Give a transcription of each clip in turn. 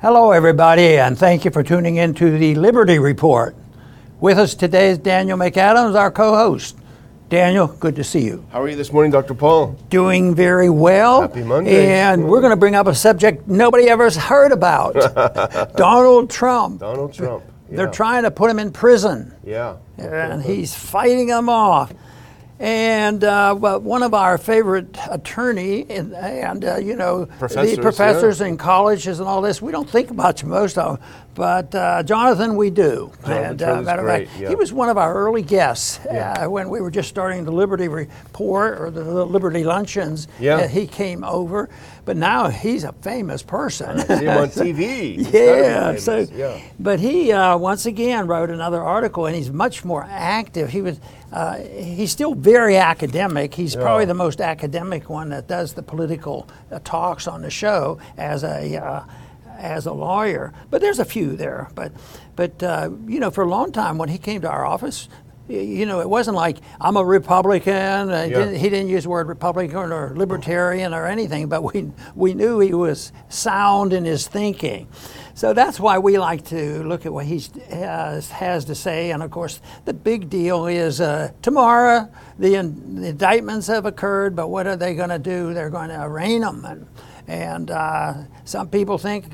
Hello, everybody, and thank you for tuning in to the Liberty Report. With us today is Daniel McAdams, our co host. Daniel, good to see you. How are you this morning, Dr. Paul? Doing very well. Happy Monday. And we're going to bring up a subject nobody ever has heard about Donald Trump. Donald Trump. They're trying to put him in prison, Yeah. and he's fighting them off. And uh, well, one of our favorite attorney, and, and uh, you know, Professors, the professors in colleges and all this, we don't think about most of them, but uh, Jonathan, we do. Jonathan and uh, matter of fact, yeah. he was one of our early guests Yeah. uh, when we were just starting the Liberty Report or the Liberty Luncheons. Yeah. He came over, but now he's a famous person. See him on TV. He's gotta be Yeah, so yeah. but he uh, once again wrote another article, and he's much more active. He was uh, he's still very academic. He's probably the most academic one that does the political uh, talks on the show as a. As a lawyer, but there's a few there. But, but uh, you know, for a long time when he came to our office, you know, it wasn't like I'm a Republican. Uh, he Yeah. didn't- he didn't use the word Republican or Libertarian or anything, but we we knew he was sound in his thinking. So that's why we like to look at what he has, has to say. And of course, the big deal is uh, tomorrow the, in, the indictments have occurred, but what are they going to do? They're going to arraign them. And, and uh, some people think,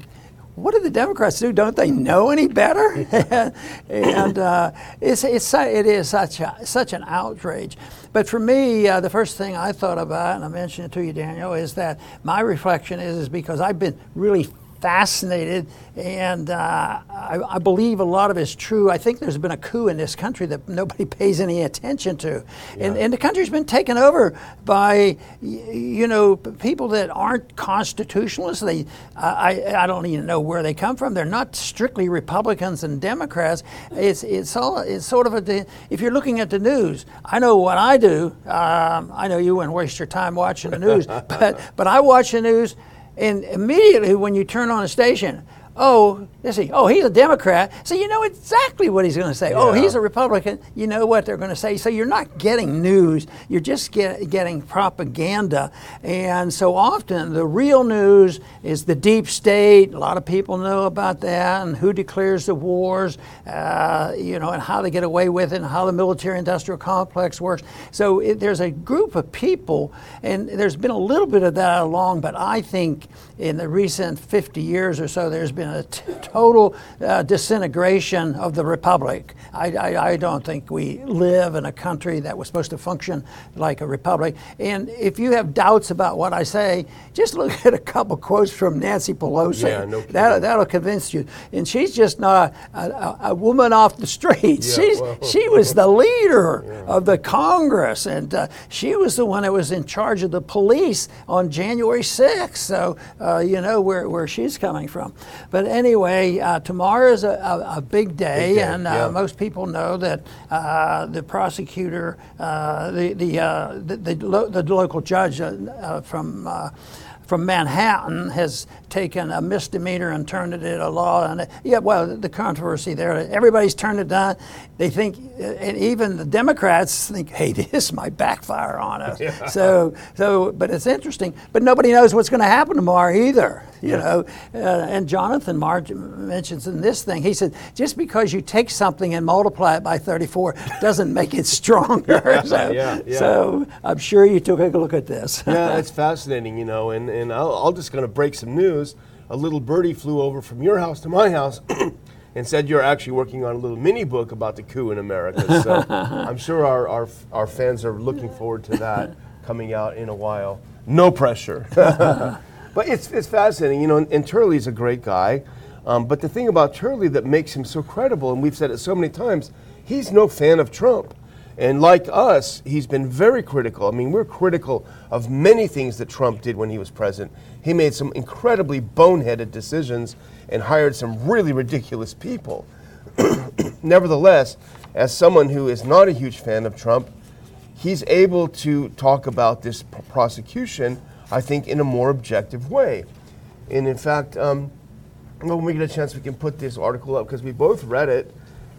what do the Democrats do? Don't they know any better? and uh, it's, it's, it is such, a, such an outrage. But for me, uh, the first thing I thought about, and I mentioned it to you, Daniel, is that my reflection is, is because I've been really fascinated, and uh, I, I believe a lot of it's true. I think there's been a coup in this country that nobody pays any attention to, and, and the country's been taken over by you know people that aren't constitutionalists. They I, I I don't even know where they come from. They're not strictly Republicans and Democrats. It's it's all it's sort of a if you're looking at the news. I know what I do. Um, I know you wouldn't waste your time watching the news, but but I watch the news. And immediately when you turn on a station, oh, let's see, oh, he's a Democrat. So you know exactly what he's going to say. Oh, he's a Republican. You know what they're going to say. So you're not getting news. You're just get, getting propaganda. And so often the real news is the deep state. A lot of people know about that and who declares the wars, uh, you know, and how they get away with it and how the military-industrial complex works. So it, there's a group of people, and there's been a little bit of that along, but I think in the recent 50 years or so, there's been a t- total uh, disintegration of the republic. I, I, I don't think we live in a country that was supposed to function like a republic. And if you have doubts about what I say, just look at a couple quotes from Nancy Pelosi. Yeah, no kidding. that, that'll convince you. And she's just not a, a, a woman off the streets. Yeah, she's, well. she was the leader of the Congress, and uh, she was the one that was in charge of the police on January 6th. So, uh, you know where, where she's coming from. But anyway, uh, tomorrow is a, a, a big day, Big day, and uh, yeah. most people know that uh, the prosecutor, uh, the, the, uh, the, the, lo- the local judge from uh, from Manhattan has taken a misdemeanor and turned it into law. And yeah, well, the controversy there, everybody's turned it down. They think, and even the Democrats think, hey, this might backfire on us. So, so, but it's interesting. But nobody knows what's going to happen tomorrow either. You know, uh, and Jonathan March mentions in this thing, he said, just because you take something and multiply it by 34 doesn't make it stronger. so, Yeah, yeah. so I'm sure you took a look at this. yeah, it's fascinating, you know, and, and I'll, I'll just going to break some news. A little birdie flew over from your house to my house and said you're actually working on a little mini book about the coup in America. So I'm sure our, our, our fans are looking forward to that coming out in a while. No pressure. But it's, it's fascinating, you know, and, and Turley's a great guy. Um, but the thing about Turley that makes him so credible, and we've said it so many times, he's no fan of Trump. And like us, he's been very critical. I mean, we're critical of many things that Trump did when he was president. He made some incredibly boneheaded decisions and hired some really ridiculous people. Nevertheless, as someone who is not a huge fan of Trump, he's able to talk about this p- prosecution, I think, in a more objective way. And in fact, um, when we get a chance, we can put this article up because we both read it,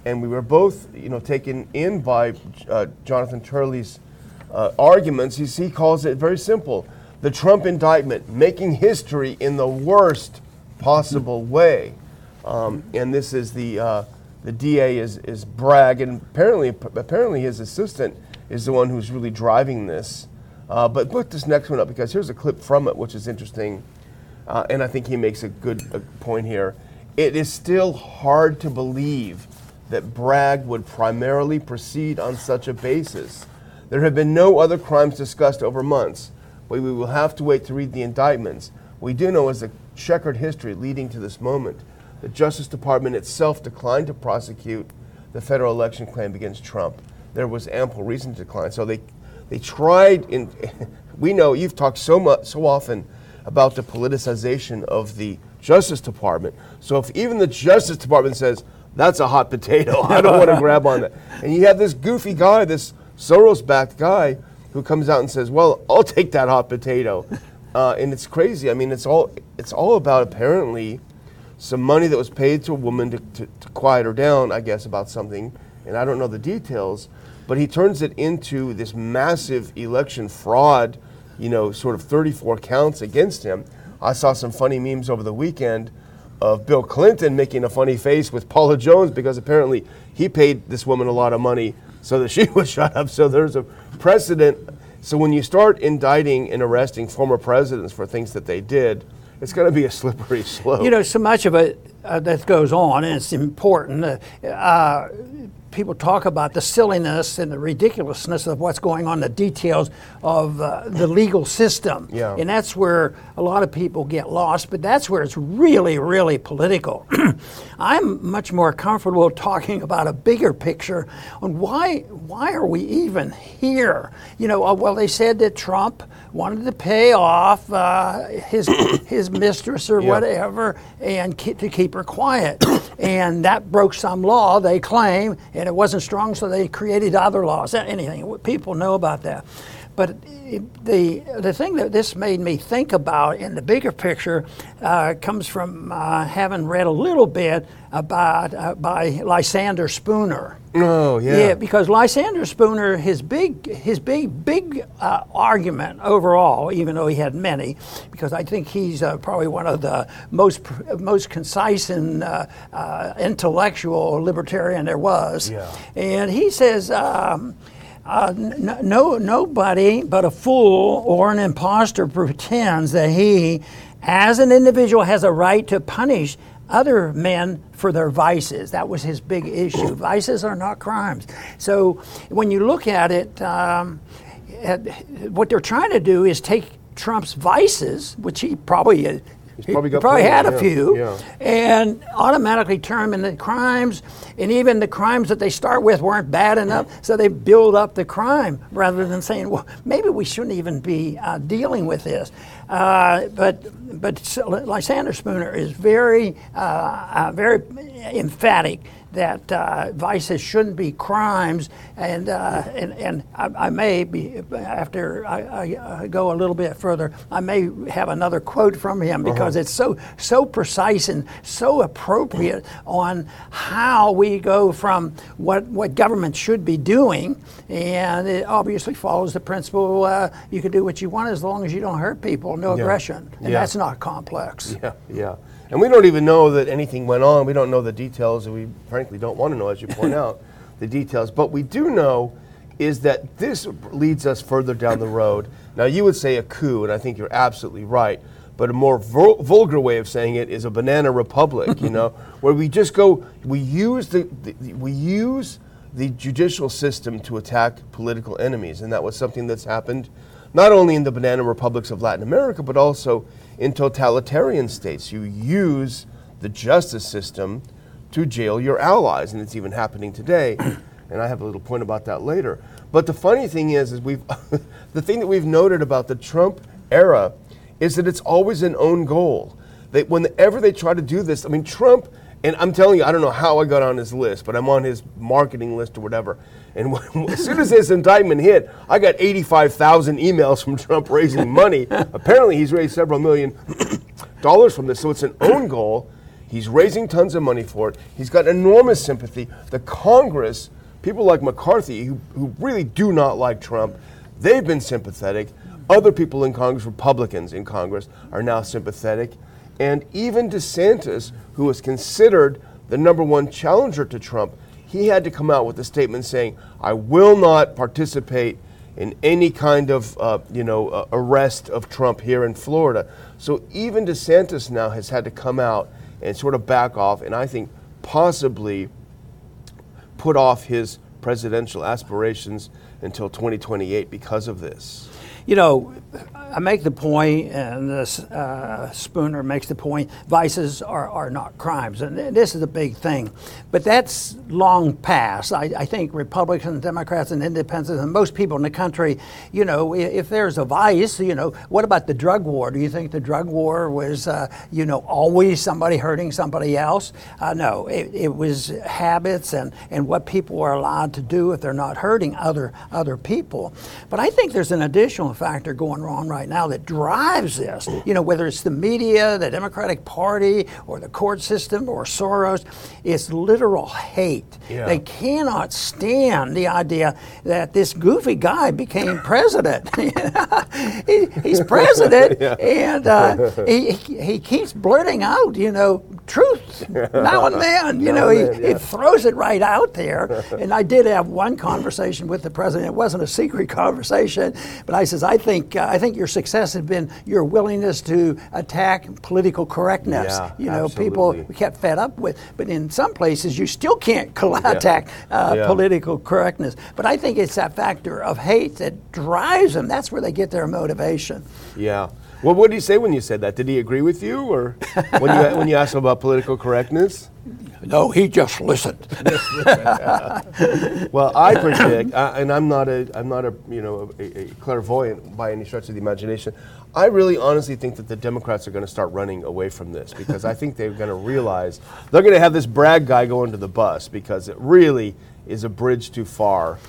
and we were both, you know, taken in by uh, Jonathan Turley's uh, arguments. He, he calls it very simple: the Trump indictment making history in the worst possible way. Um, and this is the uh, the DA is is Bragg, and apparently apparently his assistant is the one who's really driving this. Uh, but put this next one up because here's a clip from it, which is interesting, uh, and I think he makes a good point here. It is still hard to believe that Bragg would primarily proceed on such a basis. There have been no other crimes discussed over months, but we will have to wait to read the indictments. We do know is a checkered history leading to this moment. The Justice Department itself declined to prosecute the federal election claim against Trump. There was ample reason to decline. So they they tried in we know you've talked so much so often about the politicization of the Justice Department. So if even the Justice Department says that's a hot potato, I don't want to grab on that. And you have this goofy guy, this Soros-backed guy, who comes out and says, "Well, I'll take that hot potato," uh, and it's crazy. I mean, it's all it's all about apparently some money that was paid to a woman to, to, to quiet her down, I guess, about something, and I don't know the details but he turns it into this massive election fraud, you know, sort of 34 counts against him. I saw some funny memes over the weekend of Bill Clinton making a funny face with Paula Jones because apparently he paid this woman a lot of money so that she was shut up. So there's a precedent. So when you start indicting and arresting former presidents for things that they did, it's going to be a slippery slope. You know, so much of it uh, that goes on, and it's important. Uh, uh, people talk about the silliness and the ridiculousness of what's going on, the details of uh, the legal system. Yeah. And that's where a lot of people get lost, but that's where it's really, really political. I'm much more comfortable talking about a bigger picture on why, why are we even here? You know, uh, well, they said that Trump wanted to pay off uh, his, his mistress or Yeah. whatever and ke- to keep her quiet. and that broke some law, they claim, and it wasn't strong, so they created other laws. Anything, people know about that. But the, the thing that this made me think about in the bigger picture uh, comes from uh, having read a little bit about uh, by Lysander Spooner. oh yeah. Yeah, because Lysander Spooner, his big, his big, big uh, argument overall, even though he had many, because I think he's uh, probably one of the most, most concise and uh, uh, intellectual libertarian there was. Yeah. And he says. Um, uh, n- no, nobody but a fool or an impostor pretends that he, as an individual, has a right to punish other men for their vices. That was his big issue. Vices are not crimes. So when you look at it, um, at, what they're trying to do is take Trump's vices, which he probably uh, He's probably got probably had a few, yeah. and automatically turn them into crimes. And even the crimes that they start with weren't bad enough, so they build up the crime rather than saying, well, maybe we shouldn't even be uh, dealing with this. Uh, but but Lysander Spooner is very uh, uh, very emphatic that uh, vices shouldn't be crimes, and uh, and, and I, I may be after I, I, go a little bit further, I may have another quote from him because it's so so precise and so appropriate on how we go from what what government should be doing, and it obviously follows the principle uh, you can do what you want as long as you don't hurt people, no Yeah. aggression, and Yeah. that's not complex. Yeah, yeah. And we don't even know that anything went on. We don't know the details, and we frankly don't want to know, as you point out, the details. But we do know is that this leads us further down the road. Now, you would say a coup, and I think you're absolutely right. But a more vul- vulgar way of saying it is a banana republic, you know, where we just go, we use the, the- we use the judicial system to attack political enemies, and that was something that's happened not only in the banana republics of Latin America, but also in totalitarian states. You use the justice system to jail your allies, and it's even happening today. and I have a little point about that later. But the funny thing is, is we've the thing that we've noted about the Trump era is that it's always an own goal. They, whenever they try to do this, I mean, Trump, and I'm telling you, I don't know how I got on his list, but I'm on his marketing list or whatever. And when, as soon as this indictment hit, I got 85,000 emails from Trump raising money. Apparently, he's raised several million dollars from this, so it's an own goal. He's raising tons of money for it. He's got enormous sympathy. The Congress, people like McCarthy, who, who really do not like Trump, they've been sympathetic. Other people in Congress, Republicans in Congress, are now sympathetic. And even DeSantis, who was considered the number one challenger to Trump, he had to come out with a statement saying, I will not participate in any kind of uh, you know uh, arrest of Trump here in Florida. So even DeSantis now has had to come out and sort of back off, and I think possibly put off his presidential aspirations until 2028 because of this. You know, I make the point, and this, uh, Spooner makes the point, vices are, are not crimes. And this is a big thing. But that's long past. I, I think Republicans, Democrats, and independents, and most people in the country, you know, if, there's a vice, you know, what about the drug war? Do you think the drug war was, uh, you know, always somebody hurting somebody else? Uh, no, it, it was habits and, and what people are allowed to do if they're not hurting other, other people. But I think there's an additional factor going wrong right now that drives this. You know, whether it's the media, the Democratic Party, or the court system, or Soros, it's literal hate. Yeah. They cannot stand the idea that this goofy guy became president. he, he's president, yeah. and uh, he, he keeps blurting out, you know, truth now and then. You know, he, then, yeah. he throws it right out there. and I did have one conversation with the president. It wasn't a secret conversation, but I says, I think uh, I think your success has been your willingness to attack political correctness. Yeah, you know, absolutely. people get fed up with, but in some places you still can't attack uh, yeah. political correctness. But I think it's that factor of hate that drives them. That's where they get their motivation. Yeah. Well, what did he say when you said that? Did he agree with you, or when you when you asked him about political correctness? No, he just listened. well, I predict, uh, and I'm not a I'm not a you know a, a clairvoyant by any stretch of the imagination. I really honestly think that the Democrats are going to start running away from this because I think they're going to realize they're going to have this Bragg guy go into the bus because it really is a bridge too far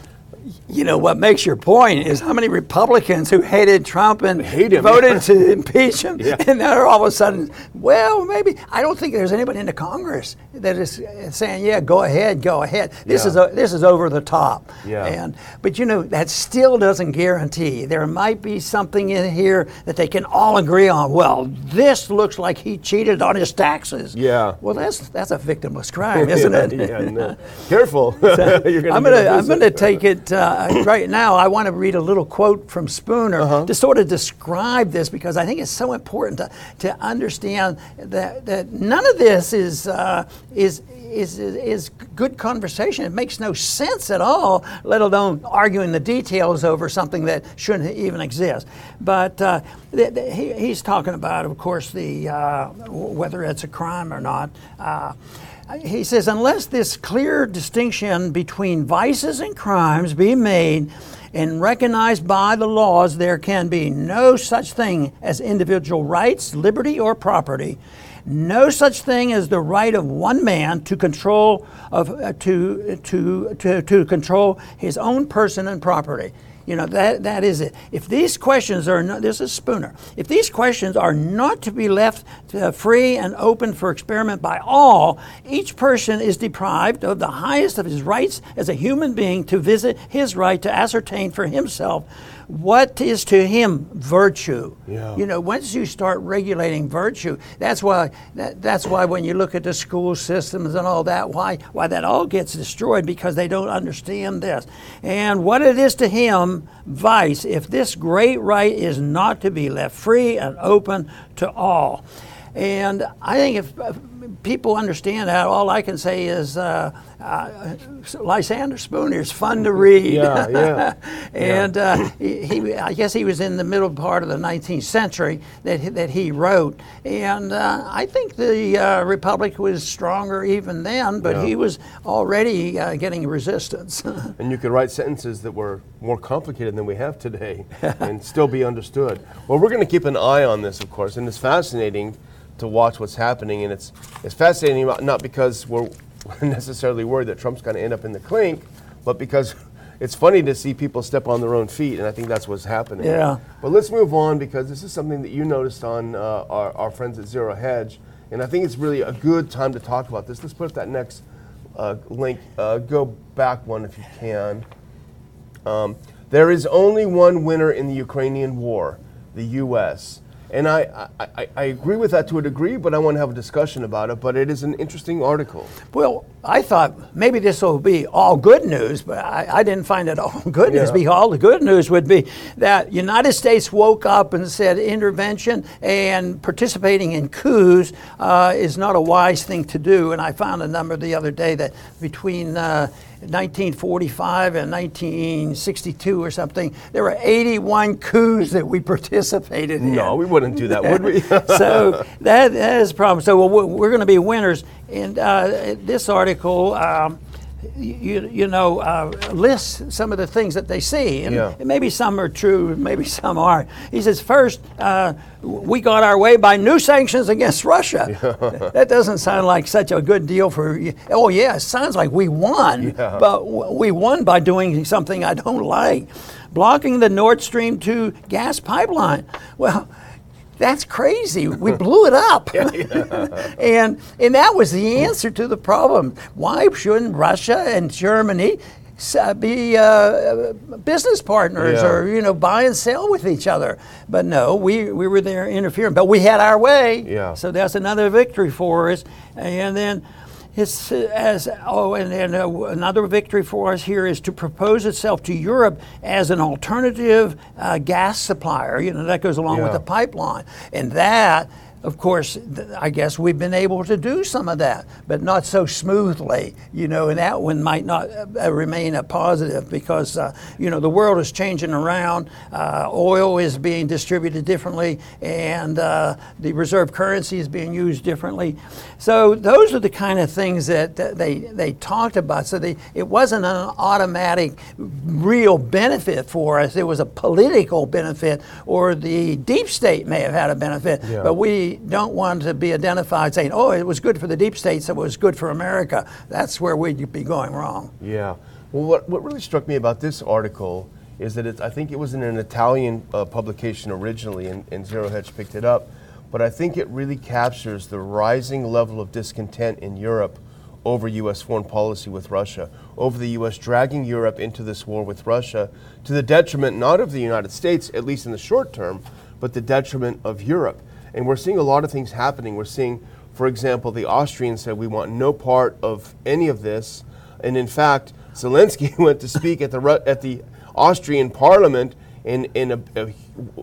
you know what makes your point is how many Republicans who hated Trump and Hate him, voted yeah. to impeach him, yeah. and they're all of a sudden, well, maybe I don't think there's anybody in the Congress that is saying, yeah, go ahead, go ahead. This yeah. is a, this is over the top. Yeah. And but you know that still doesn't guarantee there might be something in here that they can all agree on. Well, this looks like he cheated on his taxes. Yeah. Well, that's that's a victimless crime, isn't it? yeah, no. Careful. So, gonna I'm gonna I'm gonna take it uh, uh, right now, I want to read a little quote from Spooner uh-huh. to sort of describe this because I think it's so important to, to understand that, that none of this is, uh, is, is, is good conversation. It makes no sense at all, let alone arguing the details over something that shouldn't even exist. But uh, th- th- he, he's talking about, of course, the uh, whether it's a crime or not. He says, unless this clear distinction between vices and crimes be made and recognized by the laws, there can be no such thing as individual rights, liberty, or property. No such thing as the right of one man to control of uh, to, to, to, to control his own person and property. You know, that, that is it. If these questions are not, this is Spooner, if these questions are not to be left to, uh, free and open for experiment by all, each person is deprived of the highest of his rights as a human being to visit his right to ascertain for himself what is to him virtue? Yeah. You know, once you start regulating virtue, that's why that, that's why when you look at the school systems and all that, why why that all gets destroyed because they don't understand this. And what it is to him, vice, if this great right is not to be left free and open to all. And I think if people understand that, all I can say is uh, uh, Lysander Spooner is fun to read. Yeah, yeah. and uh, he, I guess he was in the middle part of the 19th century that, that he wrote. And uh, I think the uh, Republic was stronger even then, but yeah. he was already uh, getting resistance. and you could write sentences that were more complicated than we have today and still be understood. Well, we're going to keep an eye on this, of course, and it's fascinating to watch what's happening, and it's it's fascinating not because we're necessarily worried that Trump's going to end up in the clink, but because it's funny to see people step on their own feet, and I think that's what's happening. Yeah. But let's move on because this is something that you noticed on uh, our, our, friends at Zero Hedge, and I think it's really a good time to talk about this. Let's put up that next uh, link. Uh, go back one if you can. Um, there is only one winner in the Ukrainian war, the U.S. And I, I, I agree with that to a degree, but I want to have a discussion about it. But it is an interesting article. Well, I thought maybe this will be all good news, but I, I didn't find it all good news. Yeah. Because all the good news would be that United States woke up and said intervention and participating in coups uh, is not a wise thing to do. And I found a number the other day that between uh, 1945 and 1962 or something, there were 81 coups that we participated in. No, we wouldn't do that, would we? so that, that is a problem. So well, we're going to be winners. And uh, this article, um, you, you know, uh, lists some of the things that they see. And Yeah. maybe some are true, maybe some aren't. He says, first, uh, we got our way by new sanctions against Russia. that doesn't sound like such a good deal for you. Oh, yeah, it sounds like we won, Yeah. but w- we won by doing something I don't like. Blocking the Nord Stream 2 gas pipeline. Well, that's crazy. We blew it up. and and that was the answer to the problem. Why shouldn't Russia and Germany uh, be uh, business partners Yeah. or you know buy and sell with each other? But no, we, we were there interfering. But we had our way. Yeah. So that's another victory for us. And then it's as oh, and then uh, another victory for us here is to propose itself to Europe as an alternative uh, gas supplier. You know that goes along with the pipeline, and that. Of course, I guess we've been able to do some of that, but not so smoothly, you know, and that one might not uh, remain a positive because, uh, you know, the world is changing around. Uh, oil is being distributed differently, and uh, the reserve currency is being used differently. So those are the kind of things that, that they, they talked about. So they, it wasn't an automatic real benefit for us. It was a political benefit, or the deep state may have had a benefit, Yeah. but we don't want to be identified saying, oh, it was good for the deep state, so it was good for America. That's where we'd be going wrong. Yeah. Well, what, what really struck me about this article is that it's, I think it was in an Italian uh, publication originally, and, and Zero Hedge picked it up. But I think it really captures the rising level of discontent in Europe over U.S. foreign policy with Russia, over the U.S. dragging Europe into this war with Russia to the detriment not of the United States, at least in the short term, but the detriment of Europe. And we're seeing a lot of things happening. We're seeing, for example, the Austrians said we want no part of any of this. And in fact, Zelensky went to speak at the at the Austrian Parliament in in a, a-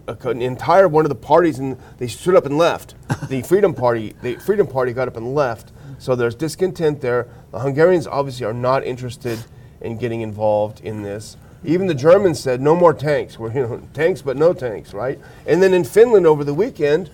a- an entire one of the parties, and they stood up and left. The Freedom Party, the Freedom Party, got up and left. So there's discontent there. The Hungarians obviously are not interested in getting involved in this. Even the Germans said no more tanks. We're you know tanks, but no tanks, right? And then in Finland over the weekend,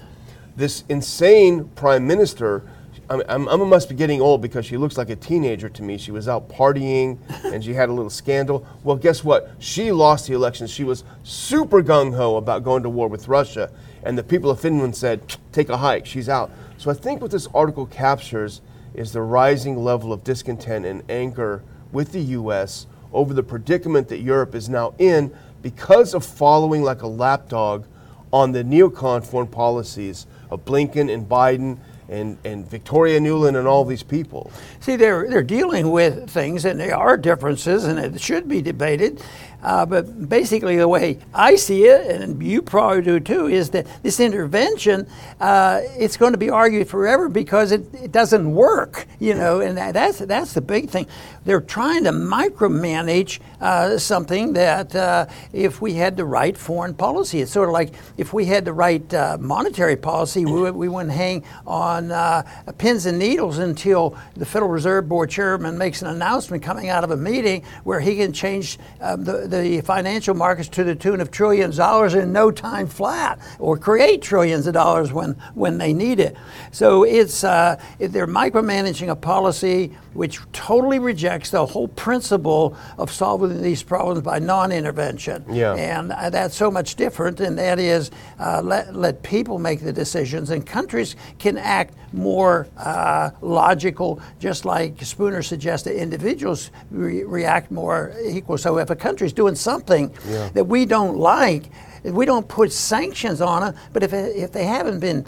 this insane prime minister. I'm, I'm, I must be getting old because she looks like a teenager to me. She was out partying and she had a little scandal. Well, guess what? She lost the election. She was super gung ho about going to war with Russia. And the people of Finland said, take a hike. She's out. So I think what this article captures is the rising level of discontent and anger with the U.S. over the predicament that Europe is now in because of following like a lapdog on the neocon foreign policies of Blinken and Biden and, and Victoria Nuland and all these people. See, they're, they're dealing with things, and there are differences, and it should be debated. Uh, but basically, the way I see it, and you probably do too, is that this intervention, uh, it's going to be argued forever because it, it doesn't work, you know, and that, that's, that's the big thing. They're trying to micromanage uh, something that uh, if we had the right foreign policy, it's sort of like if we had the right uh, monetary policy, we, we wouldn't hang on uh, pins and needles until the Federal Reserve Board chairman makes an announcement coming out of a meeting where he can change um, the, the financial markets to the tune of trillions of dollars in no time flat, or create trillions of dollars when, when they need it. So it's uh, they're micromanaging a policy which totally rejects the whole principle of solving these problems by non-intervention. Yeah. And uh, that's so much different, and that is uh, let, let people make the decisions, and countries can act more uh, logical, just like Spooner suggested, individuals re- react more equal. So if a country's doing something Yeah. that we don't like, we don't put sanctions on them, but if, if they haven't been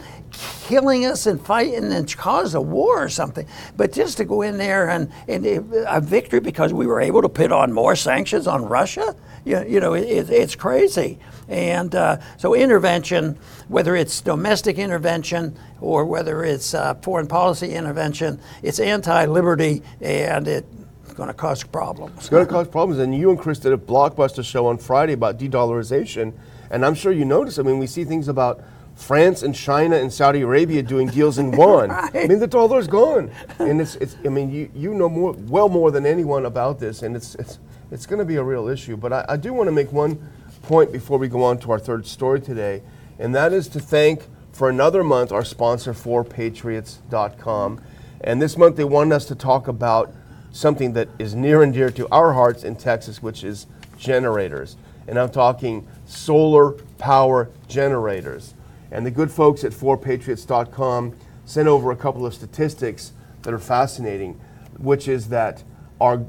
killing us and fighting and cause a war or something, but just to go in there and, and a victory because we were able to put on more sanctions on Russia, you, you know, it, it's crazy. And uh, so intervention, whether it's domestic intervention or whether it's uh, foreign policy intervention, it's anti-liberty and it's going to cause problems. It's going to cause problems. And you and Chris did a blockbuster show on Friday about de-dollarization, and I'm sure you noticed. I mean, we see things about France and China and Saudi Arabia doing deals in one. Right. I mean, the dollar's gone, and it's, it's. I mean, you, you know more, well more than anyone about this, and it's it's it's going to be a real issue. But I, I do want to make one point before we go on to our third story today, and that is to thank for another month our sponsor, 4patriots.com. And this month they wanted us to talk about something that is near and dear to our hearts in Texas, which is generators. And I'm talking solar power generators. And the good folks at 4patriots.com sent over a couple of statistics that are fascinating, which is that our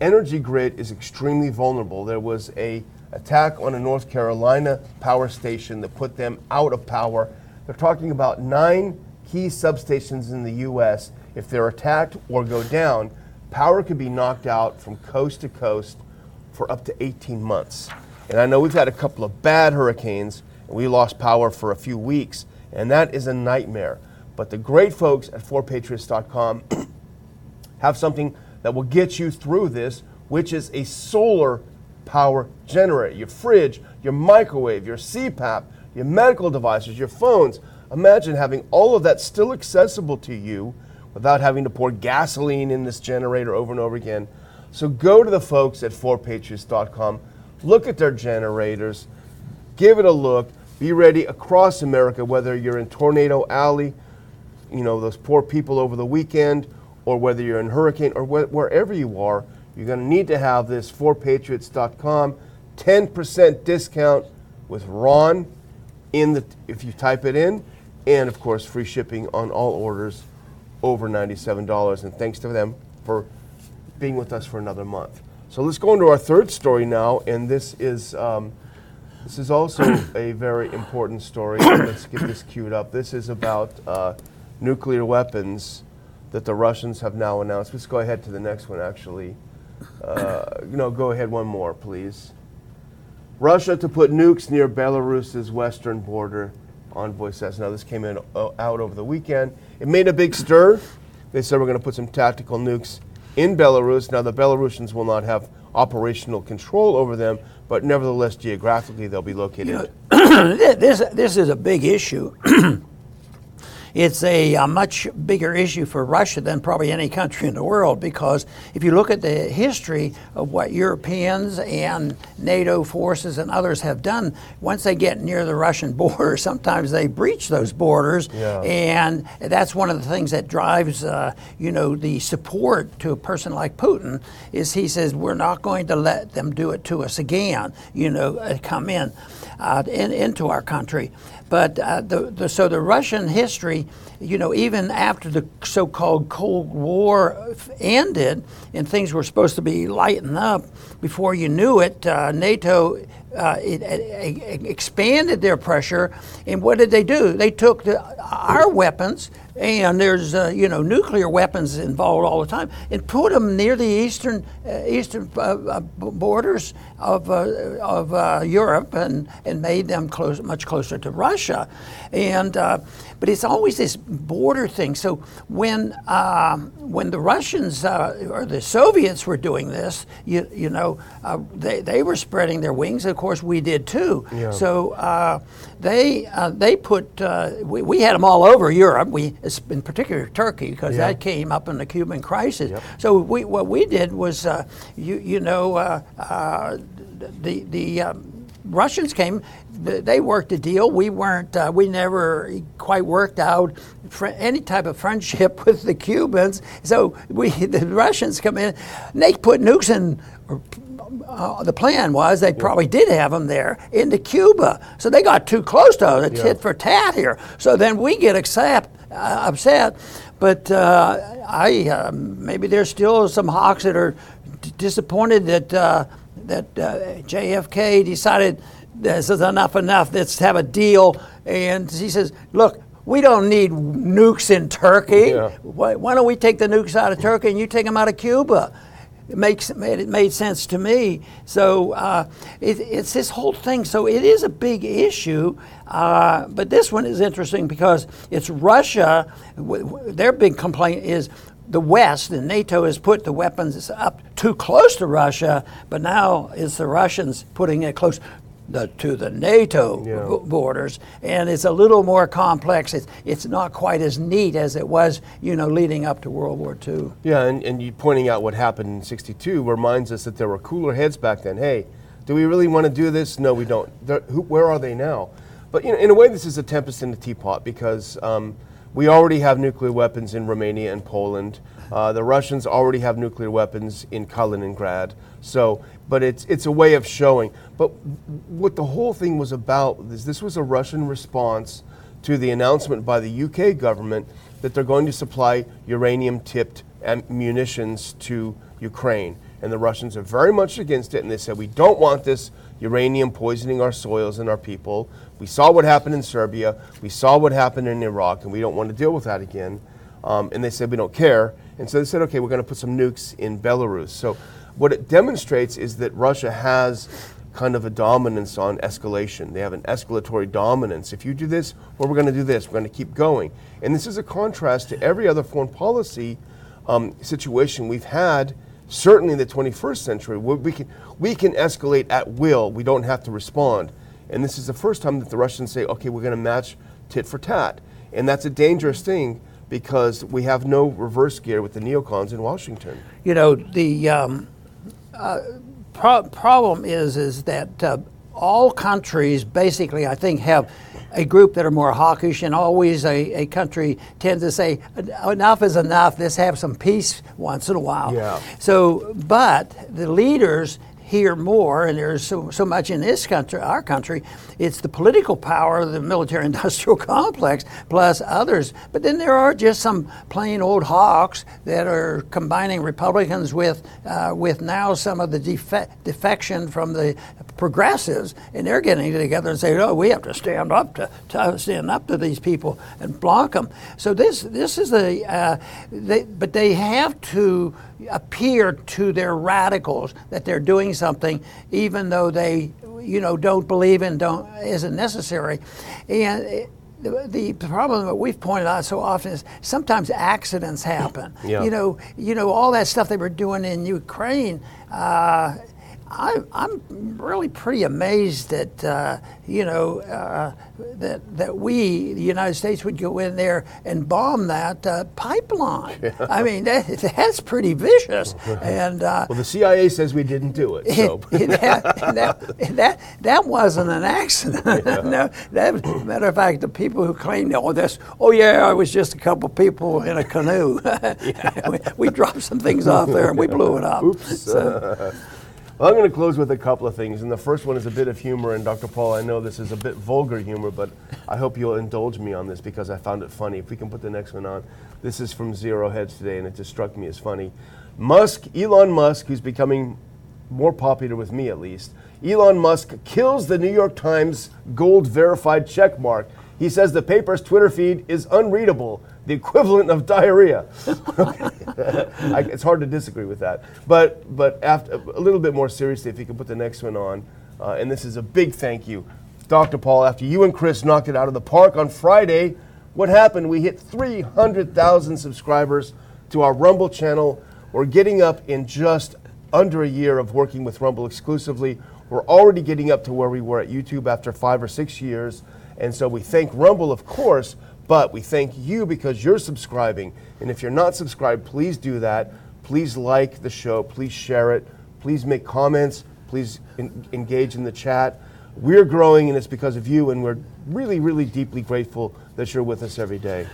energy grid is extremely vulnerable. There was a attack on a North Carolina power station that put them out of power. They're talking about nine key substations in the U.S. If they're attacked or go down, power could be knocked out from coast to coast for up to 18 months. And I know we've had a couple of bad hurricanes, and we lost power for a few weeks, and that is a nightmare. But the great folks at 4patriots.com have something that will get you through this, which is a solar power generator. Your fridge, your microwave, your CPAP, your medical devices, your phones. Imagine having all of that still accessible to you without having to pour gasoline in this generator over and over again. So go to the folks at 4patriots.com, look at their generators, give it a look, be ready across America, whether you're in Tornado Alley, you know, those poor people over the weekend, or whether you're in Hurricane, or wh- wherever you are, you're going to need to have this 4patriots.com 10% discount with Ron in the if you type it in, and of course free shipping on all orders over $97. And thanks to them for being with us for another month. So let's go into our third story now, and this is um, this is also a very important story. let's get this queued up. This is about uh, nuclear weapons that the Russians have now announced. Let's go ahead to the next one, actually. Uh, no, go ahead one more, please. Russia to put nukes near Belarus's western border, envoy says. Now, this came in uh, out over the weekend. It made a big stir. They said we're going to put some tactical nukes in Belarus. Now, the Belarusians will not have operational control over them, but nevertheless, geographically, they'll be located. this, this is a big issue. it's a, a, much bigger issue for Russia than probably any country in the world because if you look at the history of what Europeans and NATO forces and others have done, once they get near the Russian border, sometimes they breach those borders, Yeah. and that's one of the things that drives, uh, you know, the support to a person like Putin. Is he says we're not going to let them do it to us again, you know, uh, come in, uh, in into our country. But uh, the, the, so the Russian history, you know, even after the so-called Cold War ended and things were supposed to be lighting up, before you knew it, uh, NATO uh, it, it, it expanded their pressure. And what did they do? They took the, our weapons, and there's uh, you know nuclear weapons involved all the time, and put them near the eastern uh, eastern uh, uh, borders of uh, of uh, Europe, and and made them close much closer to Russia, and uh, but it's always this border thing. So when um, when the Russians uh, or the Soviets were doing this, you you know uh, they they were spreading their wings. Of course, we did too. Yeah. So uh, they uh, they put uh, we, we had them all over Europe. We in particular Turkey because Yeah. that came up in the Cuban crisis. Yep. So we what we did was uh, you you know uh, uh, the the um, Russians came. They worked a deal. We weren't. Uh, we never quite worked out fr- any type of friendship with the Cubans. So we the Russians come in. And they put nukes in. Uh, the plan was they probably did have them there into Cuba. So they got too close to us. It's Yeah. tit for tat here. So then we get accept, uh, upset. But uh, I uh, maybe there's still some hawks that are d- disappointed that uh, that uh, JFK decided this is enough enough. Let's have a deal. And he says, look. We don't need nukes in Turkey. Yeah. Why, why don't we take the nukes out of Turkey and you take them out of Cuba? It makes it made, sense to me. So uh, it, it's this whole thing. So it is a big issue, uh, but this one is interesting because it's Russia. w- w- Their big complaint is the West and NATO has put the weapons up too close to Russia, but now it's the Russians putting it close. The, to the NATO Yeah. b- borders, and it's a little more complex. It's, it's not quite as neat as it was, you know, leading up to World War II. Yeah, and, and you pointing out what happened in 62 reminds us that there were cooler heads back then. Hey, do we really want to do this? No, we don't. Who, where are they now? But you know, in a way, this is a tempest in a teapot because um, we already have nuclear weapons in Romania and Poland. Uh, the Russians already have nuclear weapons in Kaliningrad. So, but it's it's a way of showing. But what the whole thing was about is this was a Russian response to the announcement by the UK government that they're going to supply uranium tipped munitions to Ukraine. And the Russians are very much against it, and they said, We don't want this uranium poisoning our soils and our people. We saw what happened in Serbia, we saw what happened in Iraq, and we don't want to deal with that again. Um, and they said, We don't care. And so they said, Okay, we're going to put some nukes in Belarus. So what it demonstrates is that Russia has kind of a dominance on escalation. They have an escalatory dominance. If you do this, well, we're going to do this. We're going to keep going. And this is a contrast to every other foreign policy um, situation we've had, certainly in the 21st century, we can, we can escalate at will. We don't have to respond. And this is the first time that the Russians say, okay, we're going to match tit for tat. And that's a dangerous thing because we have no reverse gear with the neocons in Washington. You know, the um, uh, pro- problem is is that uh, all countries basically, I think, have a group that are more hawkish, and always a, a country tends to say, enough is enough. Let's have some peace once in a while. Yeah. So, but the leaders hear more, and there's so, so much in this country, our country, it's the political power of the military industrial complex plus others. But then there are just some plain old hawks that are combining Republicans with, uh, with now some of the defe- defection from the progressives, and they're getting together and saying, "Oh, we have to stand up to, to stand up to these people and block them." So this this is the, uh, they, but they have to appear to their radicals that they're doing something, even though they, you know, don't believe and don't isn't necessary, and. It, the, the problem that we've pointed out so often is sometimes accidents happen. Yeah. You know, you know all that stuff they were doing in Ukraine. Uh, I, I'm really pretty amazed that uh, you know uh, that that we, the United States, would go in there and bomb that uh, pipeline. I mean, that, that's pretty vicious. And uh, Well, the CIA says we didn't do it. So. that, that, that, that wasn't an accident. no, that, matter of fact, the people who claimed all this, oh yeah, it was just a couple people in a canoe. we, we dropped some things off there and we blew it up. So, Well, I'm going to close with a couple of things, and the first one is a bit of humor. And Dr. Paul, I know this is a bit vulgar humor, but I hope you'll indulge me on this because I found it funny. If we can put the next one on, this is from Zero Hedge today, and it just struck me as funny. Musk, Elon Musk, who's becoming more popular with me at least. Elon Musk kills the New York Times gold verified check mark. He says the paper's Twitter feed is unreadable, the equivalent of diarrhea. I, it's hard to disagree with that. But but after a little bit more seriously, if you could put the next one on, uh, and this is a big thank you, Dr. Paul. After you and Chris knocked it out of the park on Friday, what happened? We hit 300,000 subscribers to our Rumble channel. We're getting up in just under a year of working with Rumble exclusively. We're already getting up to where we were at YouTube after five or six years. And so we thank Rumble, of course, but we thank you because you're subscribing. And if you're not subscribed, please do that. Please like the show. Please share it. Please make comments. Please en- engage in the chat. We're growing, and it's because of you, and we're really, really deeply grateful that you're with us every day.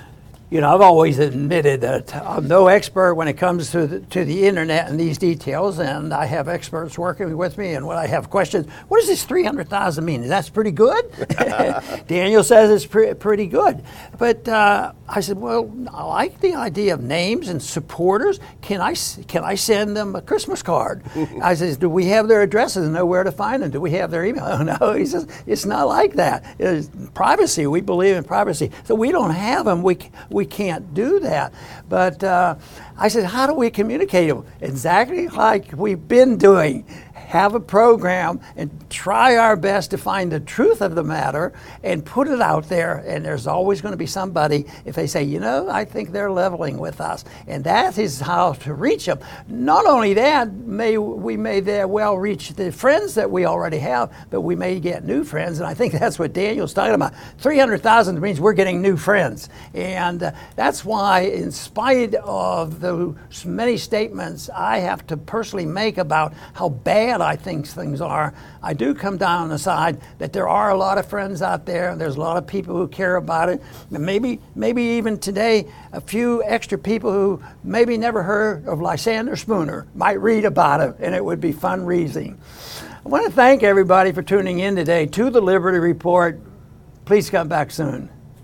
You know, I've always admitted that I'm no expert when it comes to the, to the internet and these details, and I have experts working with me. And when I have questions, what does this 300,000 mean? That's pretty good. Daniel says it's pre- pretty good. But uh, I said, well, I like the idea of names and supporters. Can I, can I send them a Christmas card? I says, do we have their addresses and know where to find them? Do we have their email? Oh, no, he says, it's not like that. It's privacy. We believe in privacy. So we don't have them. We, we we can't do that. But uh, I said, how do we communicate? Exactly like we've been doing have a program and try our best to find the truth of the matter and put it out there. And there's always going to be somebody, if they say, you know, I think they're leveling with us. And that is how to reach them. Not only that, may we may there well reach the friends that we already have, but we may get new friends. And I think that's what Daniel's talking about. 300,000 means we're getting new friends. And uh, that's why, in spite of the many statements I have to personally make about how bad I think things are, I do come down on the side that there are a lot of friends out there. And there's a lot of people who care about it. And maybe, maybe even today, a few extra people who maybe never heard of Lysander Spooner might read about it, and it would be fun reading. I want to thank everybody for tuning in today to the Liberty Report. Please come back soon.